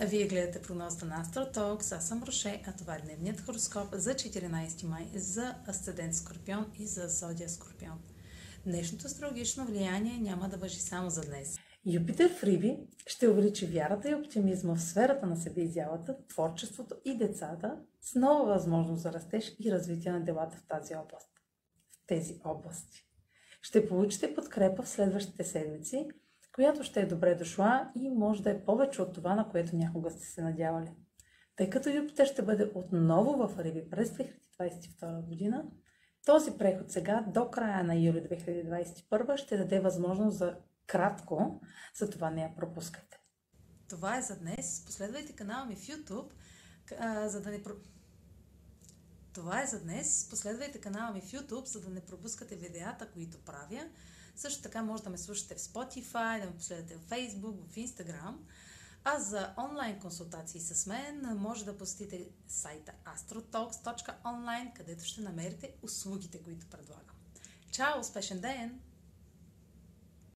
Вие гледате прогнозата на AstroTalks, аз съм Роше, а това е дневният хороскоп за 14 май за Асцендент Скорпион и за Зодия Скорпион. Днешното астрологично влияние няма да въжи само за днес. Юпитер в Риби ще увеличи вярата и оптимизма в сферата на себеизявата, творчеството и децата с нова възможност за растеж и развитие на делата в тази област. В тези области. Ще получите подкрепа в следващите седмици – която ще е добре дошла и може да е повече от това, на което някога сте се надявали. Тъй като Юпитер ще бъде отново в Риби през 2022 година, този преход сега до края на юли 2021 ще даде възможност за кратко, за това не я пропускайте. Това е за днес. Последвайте канала ми в YouTube, за да не... Това е за днес. Последвайте канала ми в YouTube, за да не пропускате видеята, които правя. Също така може да ме слушате в Spotify, да ме последвате в Facebook, в Instagram. А за онлайн консултации с мен може да посетите сайта astrotalks.online, където ще намерите услугите, които предлагам. Чао! Успешен ден!